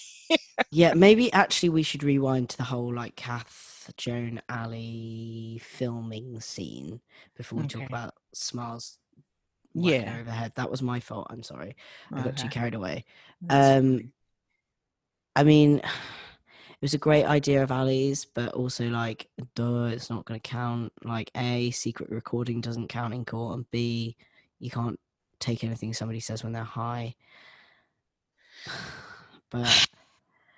Yeah, maybe actually we should rewind to the whole like Kath, Joan, Allie filming scene before we talk about Smiles. Yeah. over the head. That was my fault. I'm sorry. I got too carried away. that's Um, fine. I mean, it was a great idea of Allie's, but also like, duh, it's not going to count. Like, A, secret recording doesn't count in court, and B, you can't take anything somebody says when they're high. But,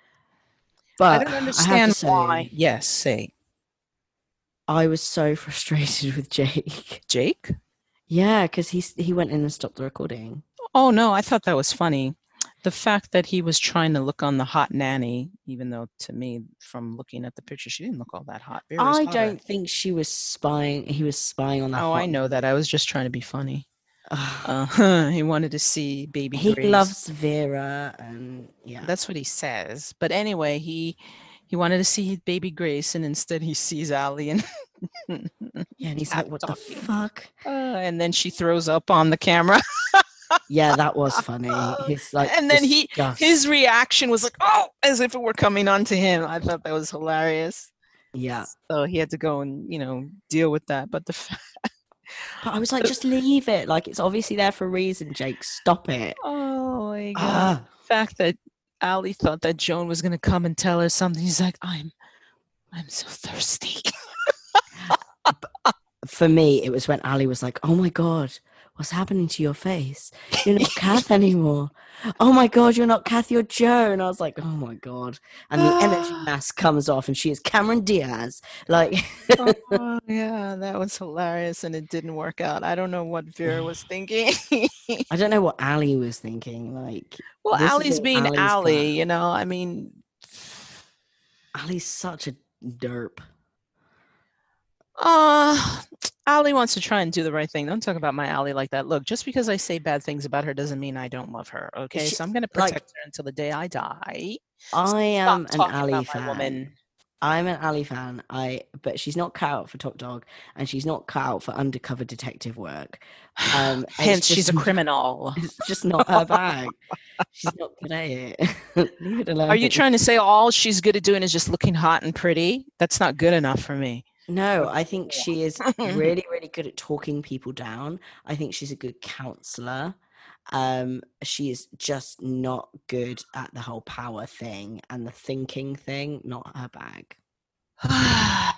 but I don't understand say, why. Yes, say I was so frustrated with Jake. Jake. Yeah, because he he went in and stopped the recording. Oh no, I thought that was funny. The fact that he was trying to look on the hot nanny, even though to me, from looking at the picture, she didn't look all that hot. I hotter. don't think she was spying. He was spying on that. Oh, I know that. I was just trying to be funny. Uh, he wanted to see baby. he Grace. loves Vera, and yeah, That's what he says. But anyway, he he wanted to see baby Grace, and instead he sees Allie, and yeah. And he's like, "What the fuck?" uh, and then she throws up on the camera. Yeah, that was funny. He's like, And then he- His reaction was like, "Oh," as if it were coming onto him. I thought that was hilarious. yeah. So he had to go and you know deal with that. But the But I was like, just leave it. Like it's obviously there for a reason. Jake, stop it. Oh my god, Ah, the fact that Allie thought that Joan was gonna come and tell her something. He's like, "I'm, I'm so thirsty." for me, it was when Allie was like, "Oh my god, what's happening to your face? You're not Kath anymore. Oh my god, you're not Kath, you're Joe." And I was like, "Oh my god!" And the energy mask comes off, and she is Cameron Diaz. Like, oh, yeah, that was hilarious, and it didn't work out. I don't know what Vera was thinking. I don't know what Allie was thinking. Like, well, Allie's being Allie, you know. I mean, Allie's such a derp. Uh Allie wants to try and do the right thing. Don't talk about my Allie like that. Look, just because I say bad things about her doesn't mean I don't love her. Okay, she- so I'm gonna like- protect her until the day I die. I am an Allie fan. woman. I'm an Ali fan. I but she's not cut out for Top Dog, and she's not cut out for undercover detective work. Um, Hence, she's a criminal. It's just not her bag. She's not good at it. Leave it alone. Are you trying to say all she's good at doing is just looking hot and pretty? That's not good enough for me. No, I think she is really, really good at talking people down. I think she's a good counselor. Um, she is just not good at the whole power thing and the thinking thing. Not her bag. I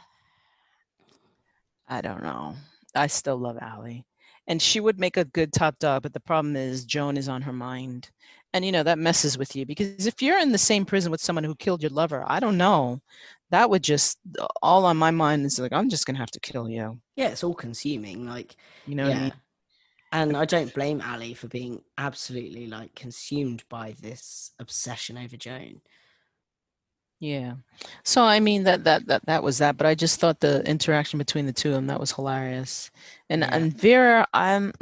don't know. I still love Allie. And she would make a good top dog, but the problem is Joan is on her mind. And you know, that messes with you because if you're in the same prison with someone who killed your lover, I don't know. That would just all on my mind is like, I'm just gonna have to kill you. Yeah, it's all consuming. Like, You know what I yeah. mean? And I don't blame Allie for being absolutely like consumed by this obsession over Joan. Yeah. So I mean that that that that was that, but I just thought the interaction between the two of them that was hilarious. And Yeah. and Vera, I'm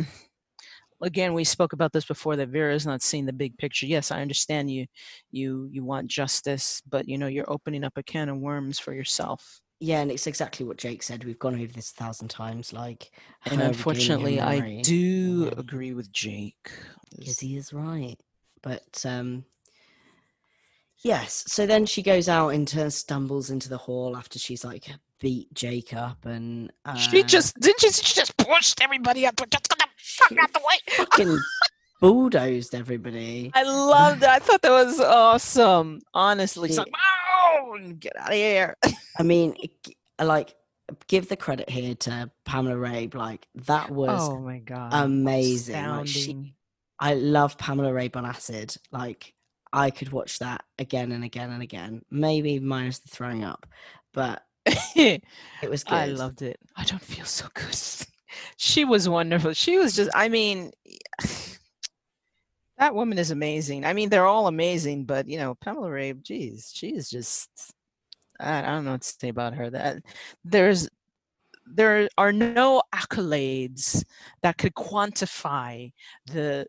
again we spoke about this before that Vera is not seeing the big picture. Yes, I understand you you you want justice, but you know you're opening up a can of worms for yourself. Yeah, and it's exactly what Jake said. We've gone over this a thousand times. Like, And her regaining her unfortunately, I do Yeah. agree with Jake. Because he is right. But um yes, so then she goes out into stumbles into the hall after she's like beat Jake up and uh, She just didn't she, she just pushed everybody up. Just get the fuck out the way. fucking bulldozed everybody. I loved that. I thought that was awesome. Honestly, like, wow, get out of here. I mean, like give the credit here to Pamela Rabe. Like that was oh my god, amazing. Like, she- I love Pamela Rabe on acid. Like I could watch that again and again and again. Maybe minus the throwing up, but it was good. I loved it. I don't feel so good. she was wonderful. She was just. I mean, that woman is amazing. I mean, they're all amazing, but you know, Pamela Rabe, geez, she is just. I, I don't know what to say about her. That there's there are no accolades that could quantify the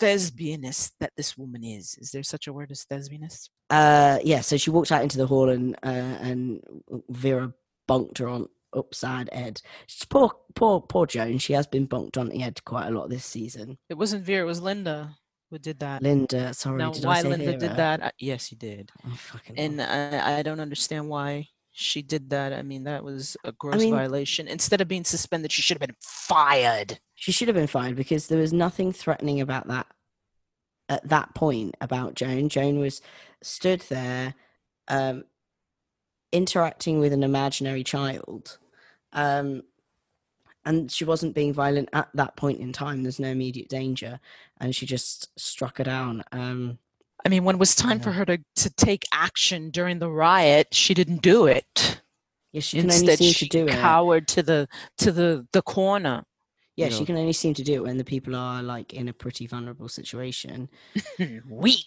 thespianist that this woman is. Is there such a word as thespianist? Uh, yeah. So she walked out into the hall and uh, and Vera bonked her on upside head. She's poor, poor, poor Joan. She has been bonked on the head quite a lot this season. It wasn't Vera, it was Linda who did that. Linda, sorry, now, did I why say Linda Vera? did that? uh, Yes, you did. Oh, And. I, I don't understand why she did that. I mean, that was a gross mean- violation. Instead of being suspended, she should have been fired. she should have been fired because there was nothing threatening about that at that point about Joan. Joan was stood there, um, interacting with an imaginary child, um, and she wasn't being violent at that point in time. There's no immediate danger, and she just struck her down. Um, I mean, when it was time for her to, to take action during the riot, she didn't do it. yeah, she Instead, seem she to do it. cowered to the to the the corner. Yeah, you she know. can only seem to do it when the people are like in a pretty vulnerable situation. Weak.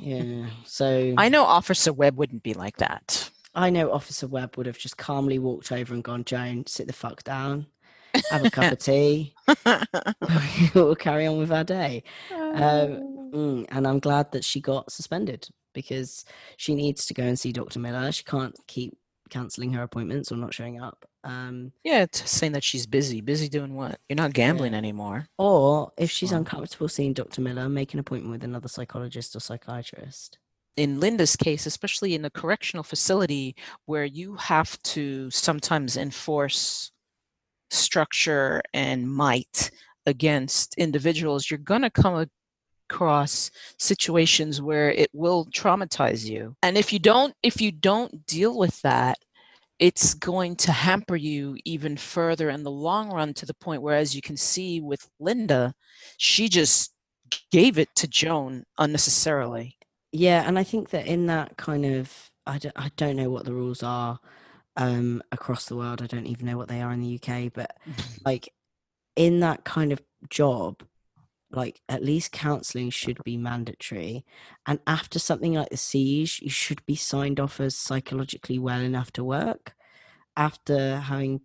Yeah. So I know Officer Webb wouldn't be like that. I know Officer Webb would have just calmly walked over and gone, Joan, sit the fuck down, have a cup of tea, we'll carry on with our day. Um, mm, and I'm glad that she got suspended because she needs to go and see Dr. Miller. She can't keep cancelling her appointments or not showing up. Um, yeah, it's saying that she's busy. Busy doing what? You're not gambling Yeah. anymore. or if she's Wow. uncomfortable seeing Dr. Miller, make an appointment with another psychologist or psychiatrist. in Linda's case, especially in a correctional facility where you have to sometimes enforce structure and might against individuals, you're going to come across situations where it will traumatize you. And if you don't if you don't deal with that, it's going to hamper you even further in the long run to the point where as you can see with Linda, she just gave it to Joan unnecessarily. Yeah, and I think that in that kind of, I don't, I don't know what the rules are um, across the world. I don't even know what they are in the UK, but like in that kind of job, like at least counselling should be mandatory. And after something like the siege, you should be signed off as psychologically well enough to work after having,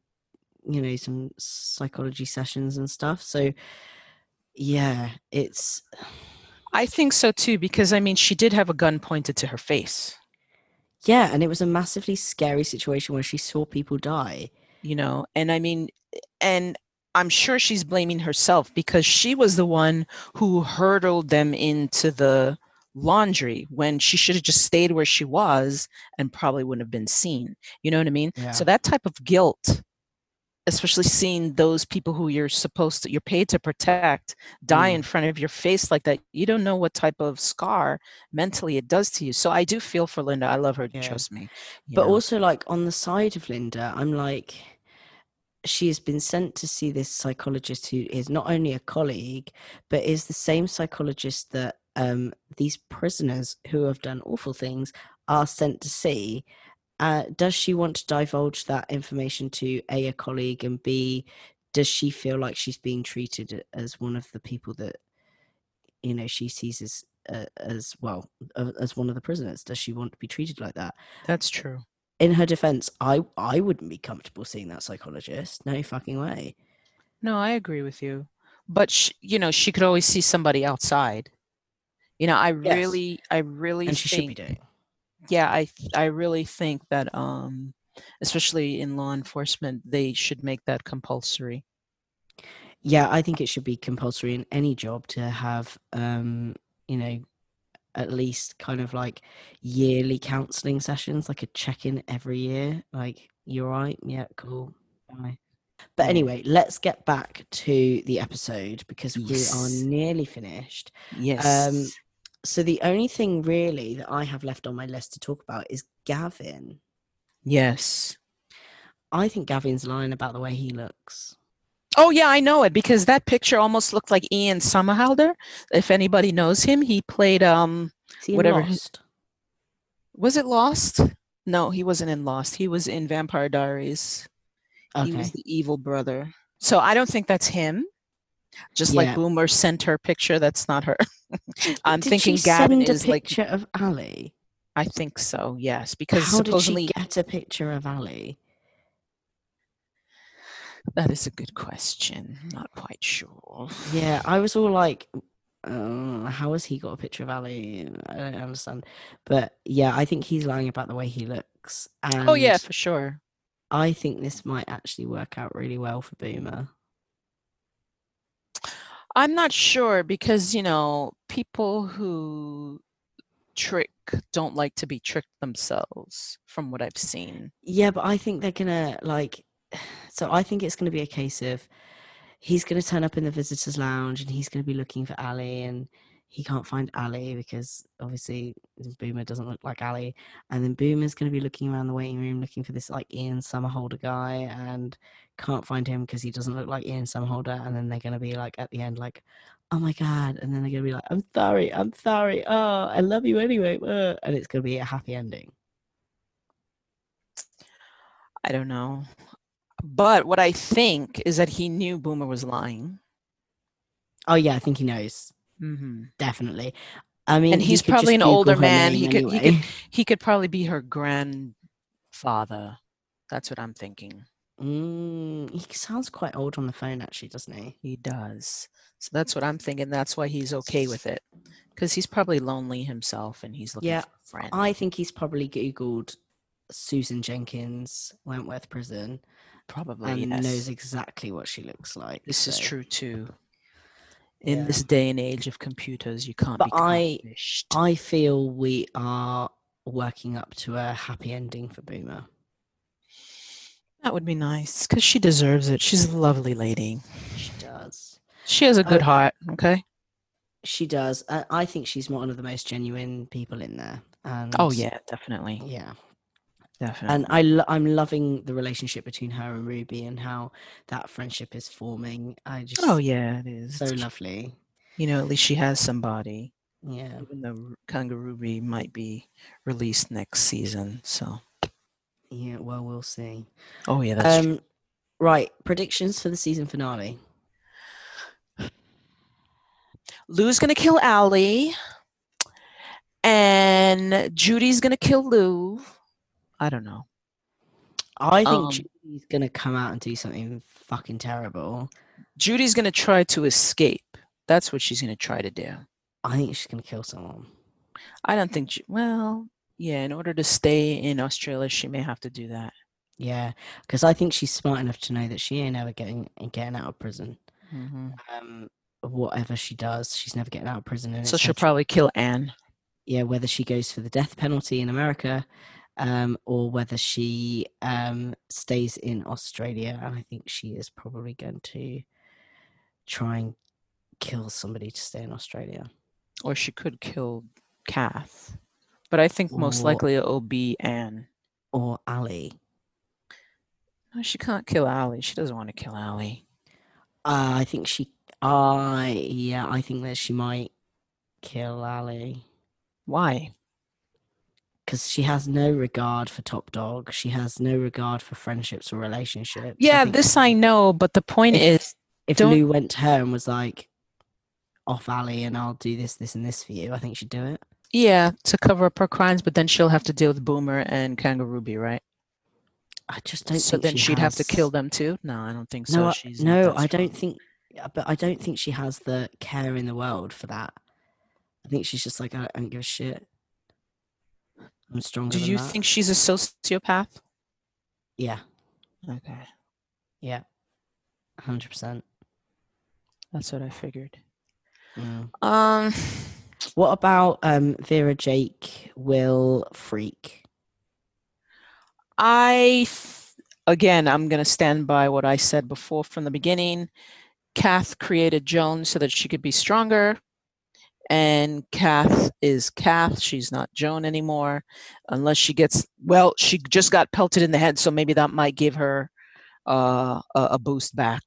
you know, some psychology sessions and stuff. So, yeah, it's. I think so too, because I mean, she did have a gun pointed to her face, Yeah, and it was a massively scary situation where she saw people die. you know, and I mean, and I'm sure she's blaming herself because she was the one who hurdled them into the laundry when she should have just stayed where she was and probably wouldn't have been seen. You know what I mean? Yeah. So that type of guilt, especially seeing those people who you're supposed to, you're paid to protect, die Mm. in front of your face like that, you don't know what type of scar mentally it does to you. So I do feel for Linda. I love her. Yeah. Trust me. But know. also, like on the side of Linda, I'm like, she has been sent to see this psychologist who is not only a colleague, but is the same psychologist that um, these prisoners who have done awful things are sent to see. Uh, does she want to divulge that information to A, a colleague, and B, does she feel like she's being treated as one of the people that, you know, she sees as, uh, as well, uh, as one of the prisoners? Does she want to be treated like that? that's true. In her defense, I I wouldn't be comfortable seeing that psychologist. No fucking way. No, I agree with you. But sh you know, she could always see somebody outside. You know, I Yes. really, I really And she should be doing. yeah, I, I really think that, um, especially in law enforcement, they should make that compulsory. Yeah, I think it should be compulsory in any job to have um, you know, at least kind of like yearly counseling sessions, like a check-in every year. Like, you're right, yeah, cool. Bye. But anyway, let's get back to the episode because we are nearly finished. Yes. Um, So the only thing really that I have left on my list to talk about is Gavin. yes. I think Gavin's lying about the way he looks. Oh yeah, I know it because that picture almost looked like Ian Somerhalder. If anybody knows him, he played um he Whatever. Lost? was it Lost? No, he wasn't in Lost. He was in Vampire Diaries. Okay. He was the evil brother. So I don't think that's him. Just Yeah. like Boomer sent her picture, that's not her. I'm Did thinking Gavin is like picture of Allie. I think so, yes. Because How supposedly did she get a picture of Allie? That is a good question. Not quite sure. Yeah, I was all like, uh, how has he got a picture of Allie? I don't understand. But yeah, I think he's lying about the way he looks. And Oh yeah, for sure. I think this might actually work out really well for Boomer. I'm not sure because, you know, people who trick don't like to be tricked themselves from what I've seen. Yeah, but I think they're gonna like. So I think it's gonna be a case of he's gonna turn up in the visitors' lounge and he's gonna be looking for Allie and he can't find Allie because obviously Boomer doesn't look like Allie. And then Boomer's going to be looking around the waiting room looking for this like Ian Somerhalder guy and can't find him because he doesn't look like Ian Somerhalder. And then they're going to be like at the end, like, oh my God. And then they're going to be like, I'm sorry, I'm sorry. Oh, I love you anyway. uh," And it's going to be a happy ending. I don't know. But what I think is that he knew Boomer was lying. Oh, yeah, I think he knows. Mm-hmm. Definitely. I mean, And he's could probably an older man. He could- he could- He could probably be her grandfather. That's what I'm thinking. Mm, he sounds quite old on the phone, actually, doesn't he? He does. So that's what I'm thinking. That's why he's okay with it. Because he's probably lonely himself and he's looking Yeah, for a friend. I think he's probably Googled Susan Jenkins, Wentworth Prison, probably and yes. knows exactly what she looks like. This is true too. In Yeah. this day and age of computers, you can't But be I- I feel we are working up to a happy ending for Boomer. That would be nice because she deserves it. She's a lovely lady. She does. She has a good heart. Okay. She does. I, I think she's one of the most genuine people in there. And Oh yeah, definitely, yeah. Definitely. And I lo- I'm loving the relationship between her and Ruby and how that friendship is forming. I just oh yeah, it is. so It's cute. lovely. You know, at least she has somebody. Yeah. Even though Kangaroo Ruby might be released next season, so Yeah. Well, we'll see. oh yeah, that's true. Um, right. Predictions for the season finale. Lou's gonna kill Allie, and Judy's gonna kill Lou. I don't know. I think Um, Judy's gonna come out and do something fucking terrible. Judy's gonna try to escape. That's what she's gonna try to do. I think she's gonna kill someone. I don't think. Ju- Well, yeah. In order to stay in Australia, she may have to do that. Yeah, because I think she's smart enough to know that she ain't ever getting getting out of prison. hmm Um, whatever she does, she's never getting out of prison. And So she'll probably kill Anne. yeah, whether she goes for the death penalty in America, um, or whether she um stays in Australia. And I think she is probably going to try and kill somebody to stay in Australia. or she could kill Kath. But I think most Or- likely it'll be Anne. Or Allie. No, she can't kill Allie. She doesn't want to kill Allie. Uh, I think she. I yeah, I think that she might kill Allie Why? Because she has no regard for Top Dog. She has no regard for friendships or relationships. Yeah, think this I know, but the point If- is, if don't- Lou went to her and was like, "Off Allie, and I'll do this, this, and this for you," I think she'd do it. yeah, to cover up her crimes, but then she'll have to deal with Boomer and Kangaroo Ruby, right? I just don't. so then she she'd have to kill them too. No, I don't think so. No, I- She's no, I don't think. Uh, but I don't think she has the care in the world for that. I think she's just like, I don't give a shit. I'm stronger Do you that. think she's a sociopath? Yeah, Okay, yeah, hundred percent. that's what I figured. Mm. Um, What about um Vera, Jake, Will, Freak? I th- again, I'm gonna stand by what I said before from the beginning. Kath created Joan so that she could be stronger, and Kath is Kath. She's not Joan anymore, unless she gets well. She just got pelted in the head, so maybe that might give her uh, a, a boost back.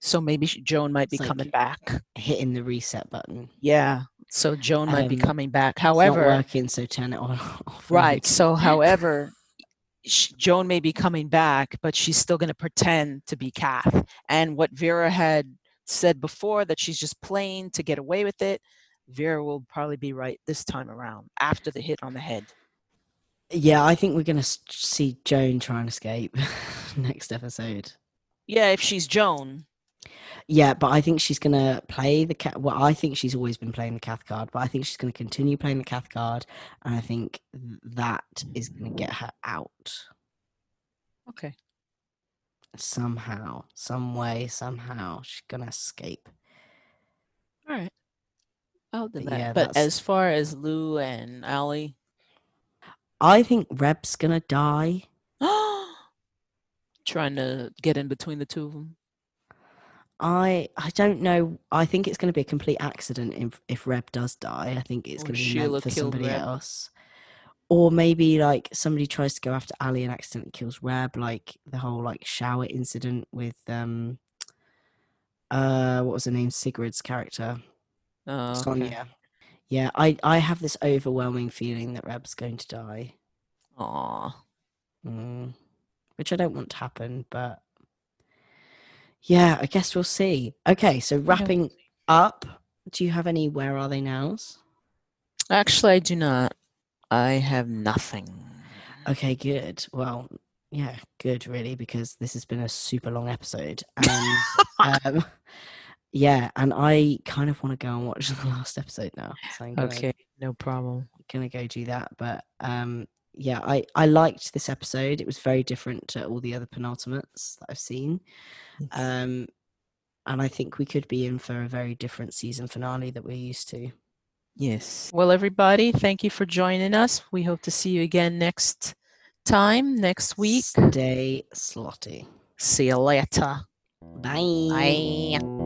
So maybe she, Joan might be like- coming back. Hitting the reset button. Yeah. So Joan might be Um, coming back. However, working, so turn it on. Off Right. So, however, Joan may be coming back, but she's still going to pretend to be Kath. And what Vera had said before that she's just playing to get away with it, Vera will probably be right this time around after the hit on the head. Yeah, I think we're gonna see Joan try and escape next episode. Yeah, if she's Joan. Yeah, but I think she's gonna play the cat. Well, I think she's always been playing the Kath card, but I think she's gonna continue playing the Kath card, and I think that is gonna get her out Okay. somehow, some way, somehow. She's gonna escape. All right. I'll do But that. yeah, but that's- as far as Lou and Allie, I think Reb's gonna die. trying to get in between the two of them. I I don't know. I think it's going to be a complete accident if if Reb does die. I think it's Or going to be Sheila meant for killed somebody Reb. else. Or maybe like somebody tries to go after Allie and accidentally kills Reb, like the whole like shower incident with um uh what was her name? Sigrid's character. Oh, okay. Sonia. Yeah, I I have this overwhelming feeling that Reb's going to die. Aw. Mm, which I don't want to happen, but yeah, I guess we'll see. Okay, so wrapping up, do you have any where are they nows? Actually, I do not. I have nothing. Okay, good. Well, yeah, good really because this has been a super long episode and um yeah, and I kind of want to go and watch the last episode now. So I'm gonna, Okay, no problem. gonna go do that. But um yeah, I I liked this episode. It was very different to all the other penultimates that I've seen. Um, and I think we could be in for a very different season finale that we're used to. Yes. Well, everybody, thank you for joining us. We hope to see you again next time, next week. Stay slotty. See you later. Bye. Bye.